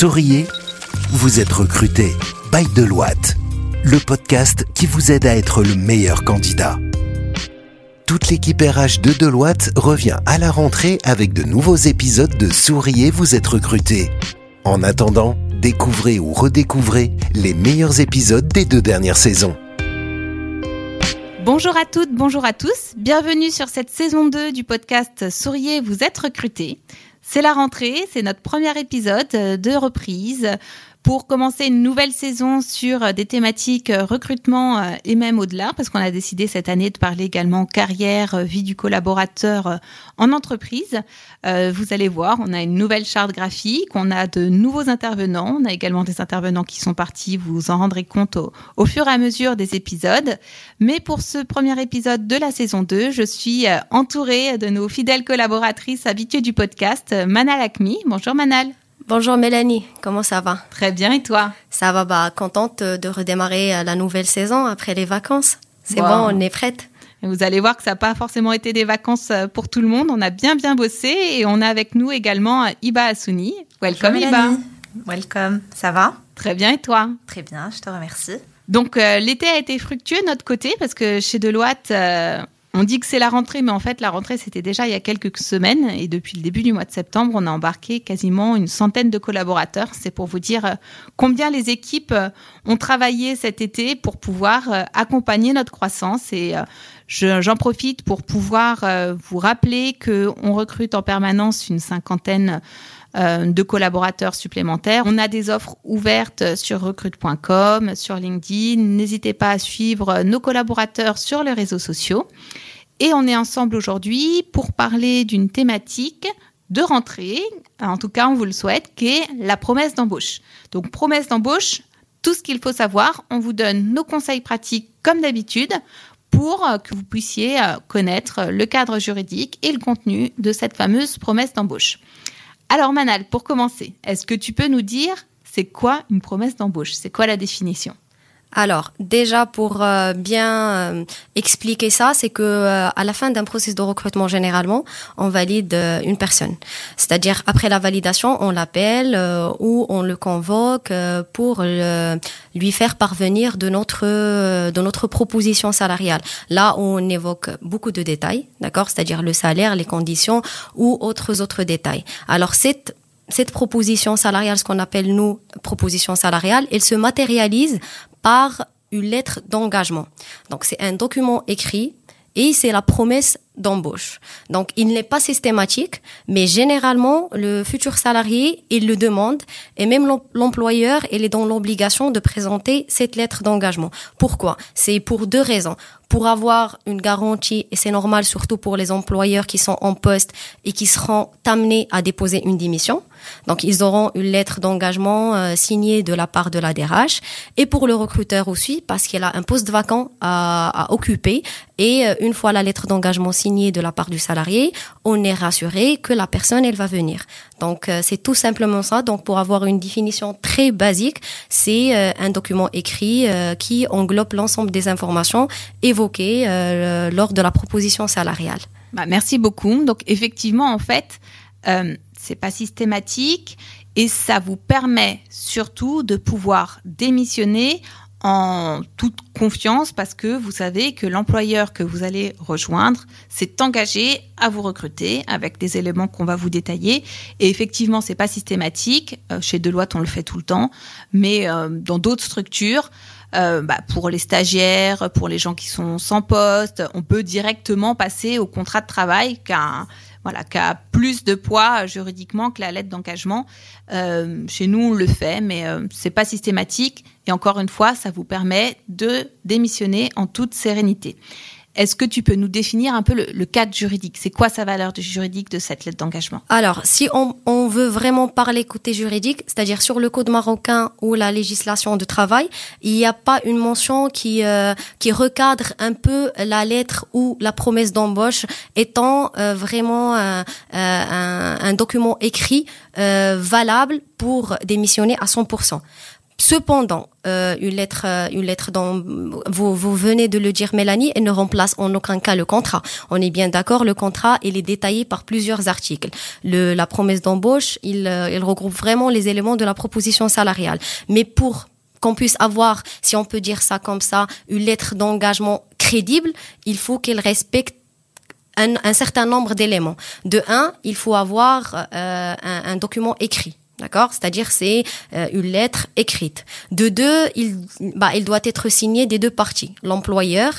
Souriez, vous êtes recruté by Deloitte, le podcast qui vous aide à être le meilleur candidat. Toute l'équipe RH de Deloitte revient à la rentrée avec de nouveaux épisodes de Souriez, vous êtes recruté. En attendant, découvrez ou redécouvrez les meilleurs épisodes des deux dernières saisons. Bonjour à toutes, bonjour à tous. Bienvenue sur cette saison 2 du podcast Souriez, vous êtes recruté. C'est la rentrée, c'est notre premier épisode de reprise pour commencer une nouvelle saison sur des thématiques euh, recrutement euh, et même au-delà, parce qu'on a décidé cette année de parler également carrière, euh, vie du collaborateur en entreprise. vous allez voir, on a une nouvelle charte graphique, on a de nouveaux intervenants, on a également des intervenants qui sont partis, vous vous en rendrez compte au, au fur et à mesure des épisodes. Mais pour ce premier épisode de la saison 2, je suis entourée de nos fidèles collaboratrices habituées du podcast, Manal Akmi. Bonjour Manal. Bonjour Mélanie, comment ça va? Très bien et toi? Ça va, bah contente de redémarrer euh, la nouvelle saison après les vacances. C'est bon, on est prête. Et vous allez voir que ça n'a pas forcément été des vacances euh, pour tout le monde. On a bien bien bossé et on a avec nous également euh, Iba Assouni. Welcome Iba. Welcome, ça va? Très bien et toi? Très bien, je te remercie. Donc l'été a été fructueux de notre côté parce que chez Deloitte, on dit que c'est la rentrée, mais en fait, la rentrée, c'était déjà il y a quelques semaines. Et depuis le début du mois de septembre, on a embarqué quasiment une centaine de collaborateurs. C'est pour vous dire euh, combien les équipes euh, ont travaillé cet été pour pouvoir euh, accompagner notre croissance. Et j'en profite pour pouvoir vous rappeler qu'on recrute en permanence une cinquantaine de collaborateurs supplémentaires. On a des offres ouvertes sur recrute.com, sur LinkedIn. N'hésitez pas à suivre nos collaborateurs sur les réseaux sociaux. Et on est ensemble aujourd'hui pour parler d'une thématique de rentrée, en tout cas on vous le souhaite, qui est la promesse d'embauche. Donc promesse d'embauche, tout ce qu'il faut savoir, on vous donne nos conseils pratiques comme d'habitude pour que vous puissiez euh, connaître le cadre juridique et le contenu de cette fameuse promesse d'embauche. Alors Manal, pour commencer, est-ce que tu peux nous dire c'est quoi une promesse d'embauche? C'est quoi la définition? Alors, déjà pour euh, bien euh, expliquer ça, c'est que euh, à la fin d'un processus de recrutement généralement, on valide une personne. C'est-à-dire après la validation, on l'appelle ou on le convoque pour lui faire parvenir de notre de notre proposition salariale. Là, on évoque beaucoup de détails, d'accord? C'est-à-dire le salaire, les conditions ou autres autres détails. Alors cette cette proposition salariale, ce qu'on appelle nous proposition salariale, elle se matérialise par une lettre d'engagement. Donc c'est un document écrit et c'est la promesse d'embauche. Donc il n'est pas systématique, mais généralement le futur salarié, il le demande et même l'employeur, il est dans l'obligation de présenter cette lettre d'engagement. Pourquoi? C'est pour deux raisons. Pour avoir une garantie, et c'est normal surtout pour les employeurs qui sont en poste et qui seront amenés à déposer une démission. Donc ils auront une lettre d'engagement euh, signée de la part de la DRH et pour le recruteur aussi parce qu'il a un poste vacant à, occuper et euh, une fois la lettre d'engagement signée de la part du salarié, on est rassuré que la personne elle va venir. Donc euh, c'est tout simplement ça. Donc pour avoir une définition très basique, c'est un document écrit qui englobe l'ensemble des informations évoquées lors de la proposition salariale. Bah, merci beaucoup. Donc effectivement en fait c'est pas systématique et ça vous permet surtout de pouvoir démissionner en toute confiance parce que vous savez que l'employeur que vous allez rejoindre s'est engagé à vous recruter avec des éléments qu'on va vous détailler. Et effectivement, c'est pas systématique. Euh, chez Deloitte, on le fait tout le temps, mais euh, dans d'autres structures, euh, bah, pour les stagiaires, pour les gens qui sont sans poste, on peut directement passer au contrat de travail qu'un voilà, qui a plus de poids juridiquement que la lettre d'engagement. Euh, chez nous, on le fait, mais euh, c'est pas systématique. Et encore une fois, ça vous permet de démissionner en toute sérénité. Est-ce que tu peux nous définir un peu le, cadre juridique? C'est quoi sa valeur juridique de cette lettre d'engagement? Alors, si on, veut vraiment parler côté juridique, c'est-à-dire sur le code marocain ou la législation de travail, il n'y a pas une mention qui euh, qui recadre un peu la lettre ou la promesse d'embauche étant euh, vraiment un, un, un, document écrit euh, valable pour démissionner à 100%. Cependant, euh, une lettre, euh, une lettre dont vous, venez de le dire, Mélanie, elle ne remplace en aucun cas le contrat. On est bien d'accord, le contrat, il est détaillé par plusieurs articles. Le, la promesse d'embauche, il, euh, il regroupe vraiment les éléments de la proposition salariale. Mais pour qu'on puisse avoir, si on peut dire ça comme ça, une lettre d'engagement crédible, il faut qu'elle respecte un, un, certain nombre d'éléments. De un, il faut avoir un document écrit. D'accord? C'est-à-dire c'est euh, une lettre écrite. De deux, il, bah, il doit être signé des deux parties, l'employeur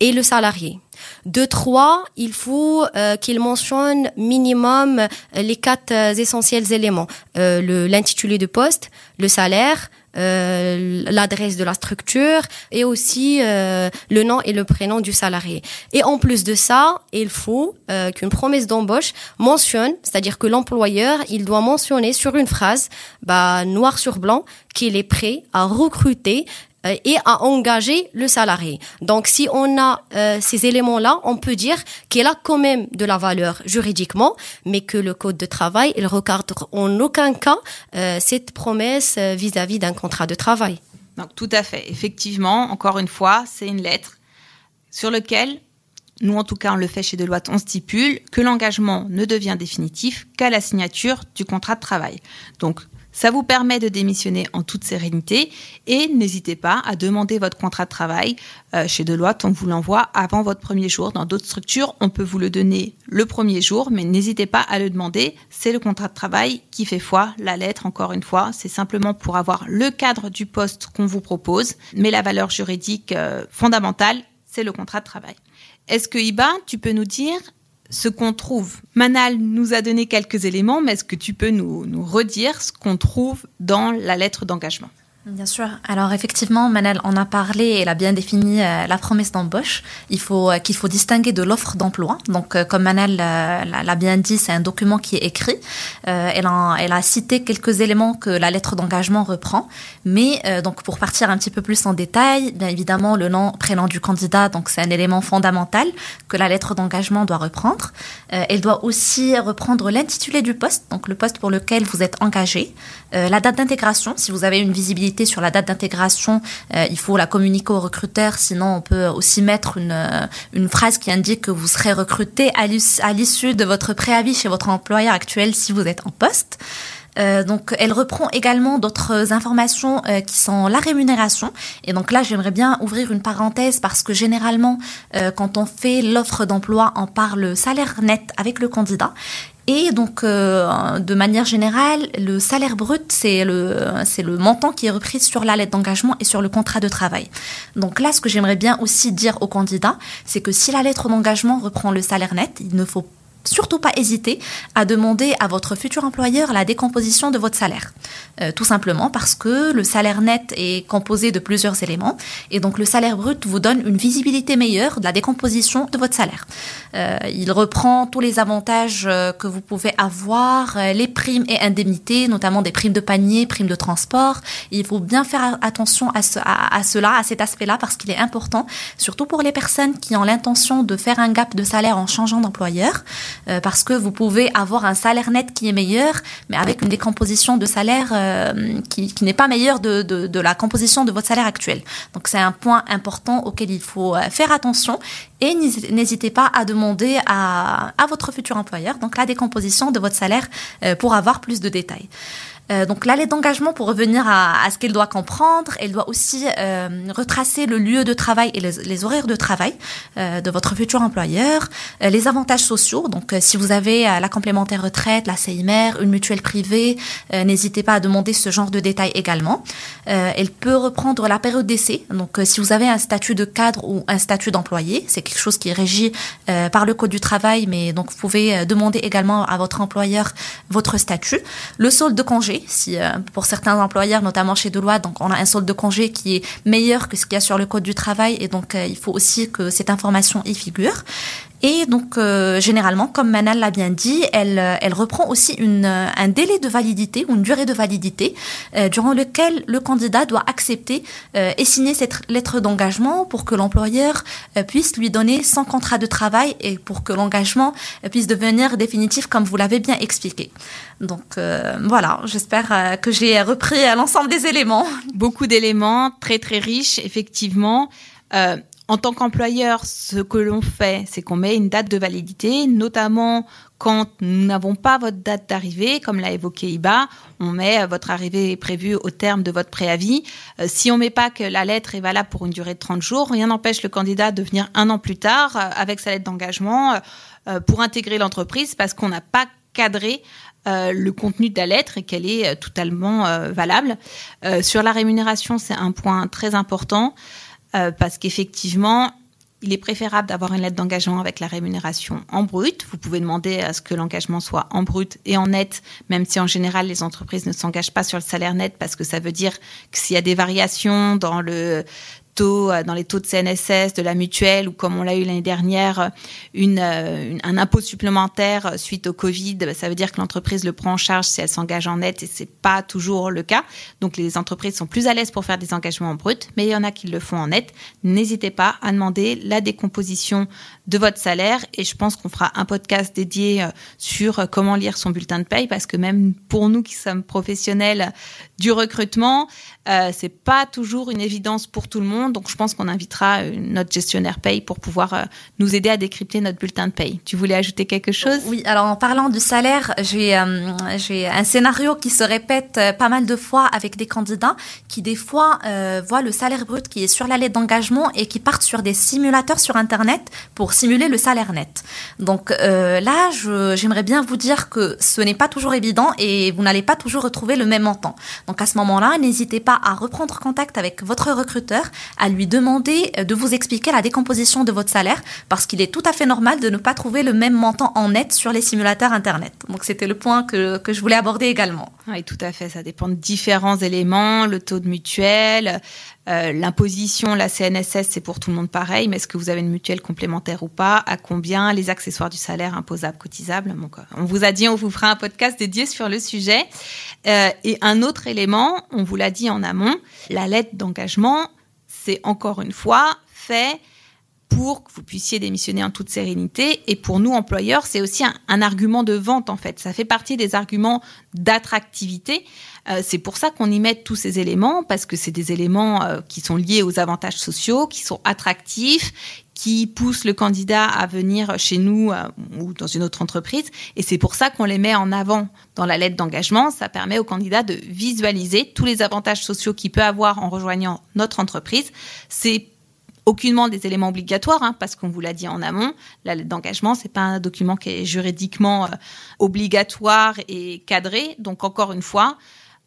et le salarié. De trois, il faut euh, qu'il mentionne minimum les quatre euh, essentiels éléments euh, l'intitulé de poste, le salaire, euh, l'adresse de la structure et aussi euh, le nom et le prénom du salarié. Et en plus de ça, il faut euh, qu'une promesse d'embauche mentionne, c'est-à-dire que l'employeur, il doit mentionner sur une phrase, bah, noir sur blanc, qu'il est prêt à recruter et à engager le salarié. Donc si on a euh, ces éléments-là, on peut dire qu'elle a quand même de la valeur juridiquement, mais que le code de travail, il recadre en aucun cas euh, cette promesse euh, vis-à-vis d'un contrat de travail. Donc tout à fait. Effectivement, encore une fois, c'est une lettre sur laquelle nous, en tout cas, on le fait chez Deloitte, on stipule que l'engagement ne devient définitif qu'à la signature du contrat de travail. Donc, ça vous permet de démissionner en toute sérénité et n'hésitez pas à demander votre contrat de travail euh, chez Deloitte. On vous l'envoie avant votre premier jour. Dans d'autres structures, on peut vous le donner le premier jour, mais n'hésitez pas à le demander. C'est le contrat de travail qui fait foi. La lettre, encore une fois, c'est simplement pour avoir le cadre du poste qu'on vous propose, mais la valeur juridique euh, fondamentale, c'est le contrat de travail. Est-ce que Iba, tu peux nous dire ce qu'on trouve. Manal nous a donné quelques éléments, mais est-ce que tu peux nous, nous redire ce qu'on trouve dans la lettre d'engagement? Bien sûr. Alors effectivement, Manel en a parlé, elle a bien défini euh, la promesse d'embauche. Il faut euh, qu'il faut distinguer de l'offre d'emploi. Donc euh, comme Manel l'a bien dit, c'est un document qui est écrit. Elle, en, elle a cité quelques éléments que la lettre d'engagement reprend. Mais donc pour partir un petit peu plus en détail, bien évidemment le nom, prénom du candidat, donc c'est un élément fondamental que la lettre d'engagement doit reprendre. Elle doit aussi reprendre l'intitulé du poste, donc le poste pour lequel vous êtes engagé, la date d'intégration, si vous avez une visibilité sur la date d'intégration, euh, il faut la communiquer au recruteur. Sinon, on peut aussi mettre une, euh, une phrase qui indique que vous serez recruté à l'issue de votre préavis chez votre employeur actuel si vous êtes en poste. Euh, donc, elle reprend également d'autres informations qui sont la rémunération. Et donc là, j'aimerais bien ouvrir une parenthèse parce que généralement, quand on fait l'offre d'emploi, on parle salaire net avec le candidat. Et donc, euh, de manière générale, le salaire brut, c'est le, c'est le montant qui est repris sur la lettre d'engagement et sur le contrat de travail. Donc là, ce que j'aimerais bien aussi dire aux candidats, c'est que si la lettre d'engagement reprend le salaire net, il ne faut surtout pas hésiter à demander à votre futur employeur la décomposition de votre salaire. Euh, tout simplement parce que le salaire net est composé de plusieurs éléments et donc le salaire brut vous donne une visibilité meilleure de la décomposition de votre salaire. Euh, il reprend tous les avantages euh, que vous pouvez avoir, euh, les primes et indemnités, notamment des primes de panier, primes de transport. il faut bien faire attention à, ce, à, à cela, à cet aspect-là, parce qu'il est important, surtout pour les personnes qui ont l'intention de faire un gap de salaire en changeant d'employeur, euh, parce que vous pouvez avoir un salaire net qui est meilleur, mais avec une décomposition de salaire euh, qui, n'est pas meilleure de, de, la composition de votre salaire actuel. Donc c'est un point important auquel il faut euh, faire attention et n'hésitez pas à demander à, à votre futur employeur donc la décomposition de votre salaire pour avoir plus de détails. Euh, donc la lettre d'engagement, pour revenir à, ce qu'elle doit comprendre, elle doit aussi euh, retracer le lieu de travail et les, horaires de travail euh, de votre futur employeur, euh, les avantages sociaux. Donc euh, si vous avez la complémentaire retraite, la CIMR, une mutuelle privée, n'hésitez pas à demander ce genre de détails également. Elle peut reprendre la période d'essai. Donc si vous avez un statut de cadre ou un statut d'employé, c'est quelque chose qui est régi par le code du travail, mais donc vous pouvez demander également à votre employeur votre statut. Le solde de congé euh, pour certains employeurs, notamment chez Deloitte, on a un solde de congé qui est meilleur que ce qu'il y a sur le code du travail et donc euh, il faut aussi que cette information y figure. Et donc, euh, généralement, comme Manal l'a bien dit, elle, euh, elle reprend aussi une, euh, un délai de validité ou une durée de validité durant lequel le candidat doit accepter et signer cette lettre d'engagement pour que l'employeur puisse lui donner son contrat de travail et pour que l'engagement puisse devenir définitif comme vous l'avez bien expliqué. Donc voilà, j'espère que j'ai repris l'ensemble des éléments. Beaucoup d'éléments, très très riches, effectivement. Euh, en tant qu'employeur, ce que l'on fait, c'est qu'on met une date de validité, notamment quand nous n'avons pas votre date d'arrivée, comme l'a évoqué Iba, on met euh, votre arrivée prévue au terme de votre préavis. Euh, si on met pas que la lettre est valable pour une durée de 30 jours, rien n'empêche le candidat de venir un an plus tard euh, avec sa lettre d'engagement pour intégrer l'entreprise parce qu'on n'a pas cadré le contenu de la lettre et qu'elle est totalement valable. sur la rémunération, c'est un point très important. Euh, parce qu'effectivement, il est préférable d'avoir une lettre d'engagement avec la rémunération en brut. Vous pouvez demander à ce que l'engagement soit en brut et en net, même si en général les entreprises ne s'engagent pas sur le salaire net parce que ça veut dire que s'il y a des variations dans le euh, dans les taux de CNSS, de la mutuelle, ou comme on l'a eu l'année dernière, une, euh, un impôt supplémentaire suite au Covid, bah, ça veut dire que l'entreprise le prend en charge si elle s'engage en net, et c'est pas toujours le cas. Donc les entreprises sont plus à l'aise pour faire des engagements en brut, mais il y en a qui le font en net. N'hésitez pas à demander la décomposition de votre salaire, et je pense qu'on fera un podcast dédié euh, sur comment lire son bulletin de paye, parce que même pour nous qui sommes professionnels du recrutement, euh, c'est pas toujours une évidence pour tout le monde. Donc, je pense qu'on invitera euh, notre gestionnaire paye pour pouvoir euh, nous aider à décrypter notre bulletin de paye. Tu voulais ajouter quelque chose? Oui. Alors, en parlant du salaire, j'ai j'ai un scénario qui se répète pas mal de fois avec des candidats qui des fois voient le salaire brut qui est sur la lettre d'engagement et qui partent sur des simulateurs sur Internet pour simuler le salaire net. Donc là, j'aimerais bien vous dire que ce n'est pas toujours évident et vous n'allez pas toujours retrouver le même montant. Donc à ce moment-là, n'hésitez pas à reprendre contact avec votre recruteur, à lui demander euh, de vous expliquer la décomposition de votre salaire, parce qu'il est tout à fait normal de ne pas trouver le même montant en net sur les simulateurs Internet. Donc c'était le point que, que je voulais aborder également. Oui, tout à fait. Ça dépend de différents éléments, le taux de mutuelle, euh, l'imposition, la CNSS, c'est pour tout le monde pareil, mais est-ce que vous avez une mutuelle complémentaire ou pas? À combien? Les accessoires du salaire imposables, cotisables? On vous a dit, on vous fera un podcast dédié sur le sujet. Euh, et un autre élément, on vous l'a dit en amont, la lettre d'engagement, c'est encore une fois fait pour que vous puissiez démissionner en toute sérénité. Et pour nous, employeurs, c'est aussi un, argument de vente, en fait. Ça fait partie des arguments d'attractivité. Euh, c'est pour ça qu'on y met tous ces éléments, parce que c'est des éléments euh, qui sont liés aux avantages sociaux, qui sont attractifs, qui poussent le candidat à venir chez nous euh, ou dans une autre entreprise. Et c'est pour ça qu'on les met en avant dans la lettre d'engagement. Ça permet au candidat de visualiser tous les avantages sociaux qu'il peut avoir en rejoignant notre entreprise. C'est aucunement des éléments obligatoires, hein, parce qu'on vous l'a dit en amont, la lettre d'engagement, c'est pas un document qui est juridiquement euh, obligatoire et cadré. Donc encore une fois,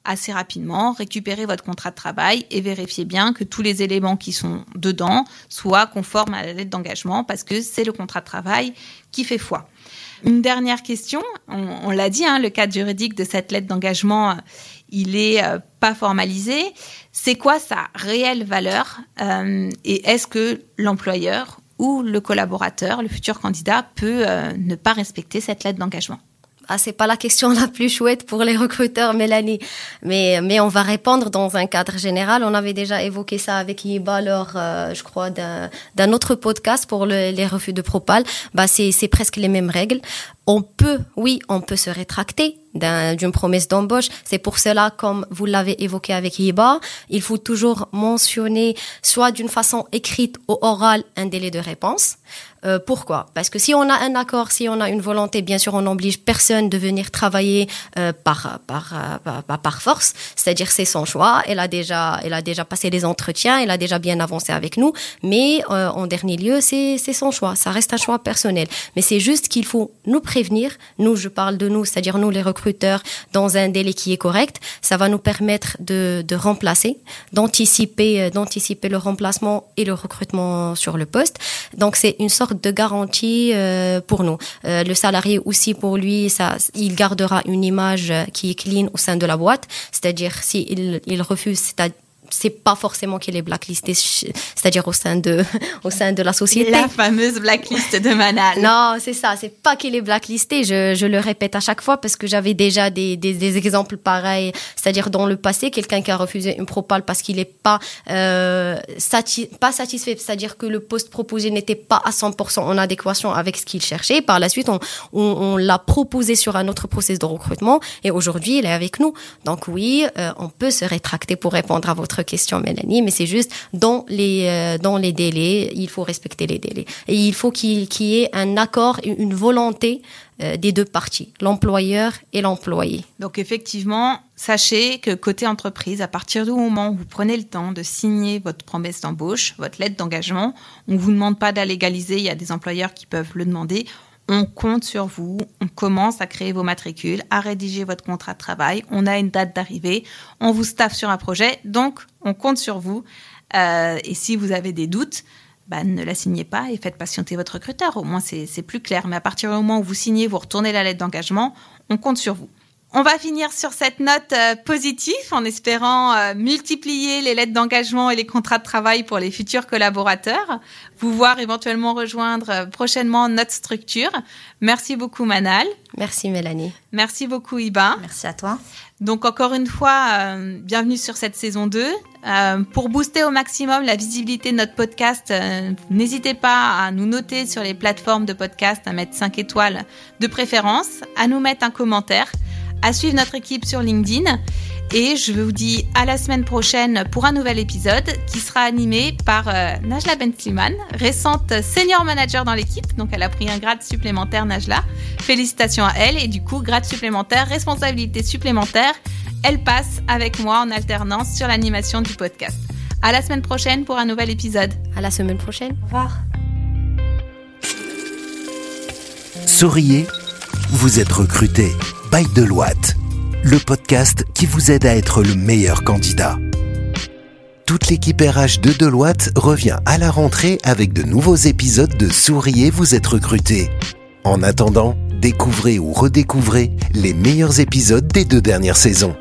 assez rapidement, récupérez votre contrat de travail et vérifiez bien que tous les éléments qui sont dedans soient conformes à la lettre d'engagement, parce que c'est le contrat de travail qui fait foi. Une dernière question, on, l'a dit, hein, le cadre juridique de cette lettre d'engagement, il est euh, pas formalisé. C'est quoi sa réelle valeur euh, et est-ce que l'employeur ou le collaborateur, le futur candidat, peut euh, ne pas respecter cette lettre d'engagement? Ah, c'est pas la question la plus chouette pour les recruteurs, Mélanie. Mais, mais on va répondre dans un cadre général. On avait déjà évoqué ça avec Yiba lors, euh, je crois, d'un autre podcast pour les refus de propal. Bah, c'est presque les mêmes règles. On peut, oui, on peut se rétracter d'une promesse d'embauche. C'est pour cela, comme vous l'avez évoqué avec Yiba, il faut toujours mentionner, soit d'une façon écrite ou orale, un délai de réponse. Euh, pourquoi? Parce que si on a un accord, si on a une volonté, bien sûr, on n'oblige personne de venir travailler euh, par, par, euh, par, par, force. C'est-à-dire, c'est son choix. Elle a déjà, elle a déjà passé des entretiens, elle a déjà bien avancé avec nous. Mais en dernier lieu, c'est son choix. Ça reste un choix personnel. Mais c'est juste qu'il faut nous prévenir. Nous, je parle de nous, c'est-à-dire nous, les recruteurs, dans un délai qui est correct. Ça va nous permettre de, de remplacer, d'anticiper, d'anticiper le remplacement et le recrutement sur le poste. Donc, c'est une sorte de garantie euh, pour nous. Euh, le salarié aussi pour lui, ça, il gardera une image qui est clean au sein de la boîte, c'est-à-dire s'il il refuse, c'est pas forcément qu'il est blacklisté, c'est-à-dire au sein de, au sein de la société. La fameuse blacklist de Manal. non, c'est ça, c'est pas qu'il est blacklisté, je, je, le répète à chaque fois parce que j'avais déjà des, des, des, exemples pareils, c'est-à-dire dans le passé, quelqu'un qui a refusé une propale parce qu'il n'est pas, euh, pas satisfait, c'est-à-dire que le poste proposé n'était pas à 100% en adéquation avec ce qu'il cherchait. Par la suite, on, on, on l'a proposé sur un autre processus de recrutement et aujourd'hui, il est avec nous. Donc oui, euh, on peut se rétracter pour répondre à votre question, Mélanie, mais c'est juste dans les, euh, dans les délais, il faut respecter les délais. Et il faut qu'il y ait un accord, une volonté euh, des deux parties, l'employeur et l'employé. Donc effectivement, sachez que côté entreprise, à partir du moment où vous prenez le temps de signer votre promesse d'embauche, votre lettre d'engagement, on ne vous demande pas d'aller légaliser, il y a des employeurs qui peuvent le demander. On compte sur vous, on commence à créer vos matricules, à rédiger votre contrat de travail, on a une date d'arrivée, on vous staffe sur un projet, donc on compte sur vous. Euh, et si vous avez des doutes, bah, ne la signez pas et faites patienter votre recruteur. Au moins, c'est plus clair. Mais à partir du moment où vous signez, vous retournez la lettre d'engagement, on compte sur vous. On va finir sur cette note euh, positive en espérant euh, multiplier les lettres d'engagement et les contrats de travail pour les futurs collaborateurs, vous voir éventuellement rejoindre euh, prochainement notre structure. Merci beaucoup Manal. Merci Mélanie. Merci beaucoup Iba. Merci à toi. Donc encore une fois, bienvenue sur cette saison 2. pour booster au maximum la visibilité de notre podcast, n'hésitez pas à nous noter sur les plateformes de podcast, à mettre 5 étoiles de préférence, à nous mettre un commentaire à suivre notre équipe sur LinkedIn. Et je vous dis à la semaine prochaine pour un nouvel épisode qui sera animé par euh, Najla Ben Sliman, récente senior manager dans l'équipe. Donc elle a pris un grade supplémentaire, Najla. Félicitations à elle. Et du coup, grade supplémentaire, responsabilité supplémentaire. Elle passe avec moi en alternance sur l'animation du podcast. À la semaine prochaine pour un nouvel épisode. À la semaine prochaine. Au revoir. Souriez, vous êtes recruté by Deloitte, le podcast qui vous aide à être le meilleur candidat. Toute l'équipe RH de Deloitte revient à la rentrée avec de nouveaux épisodes de Souriez, vous êtes recruté. En attendant, découvrez ou redécouvrez les meilleurs épisodes des deux dernières saisons.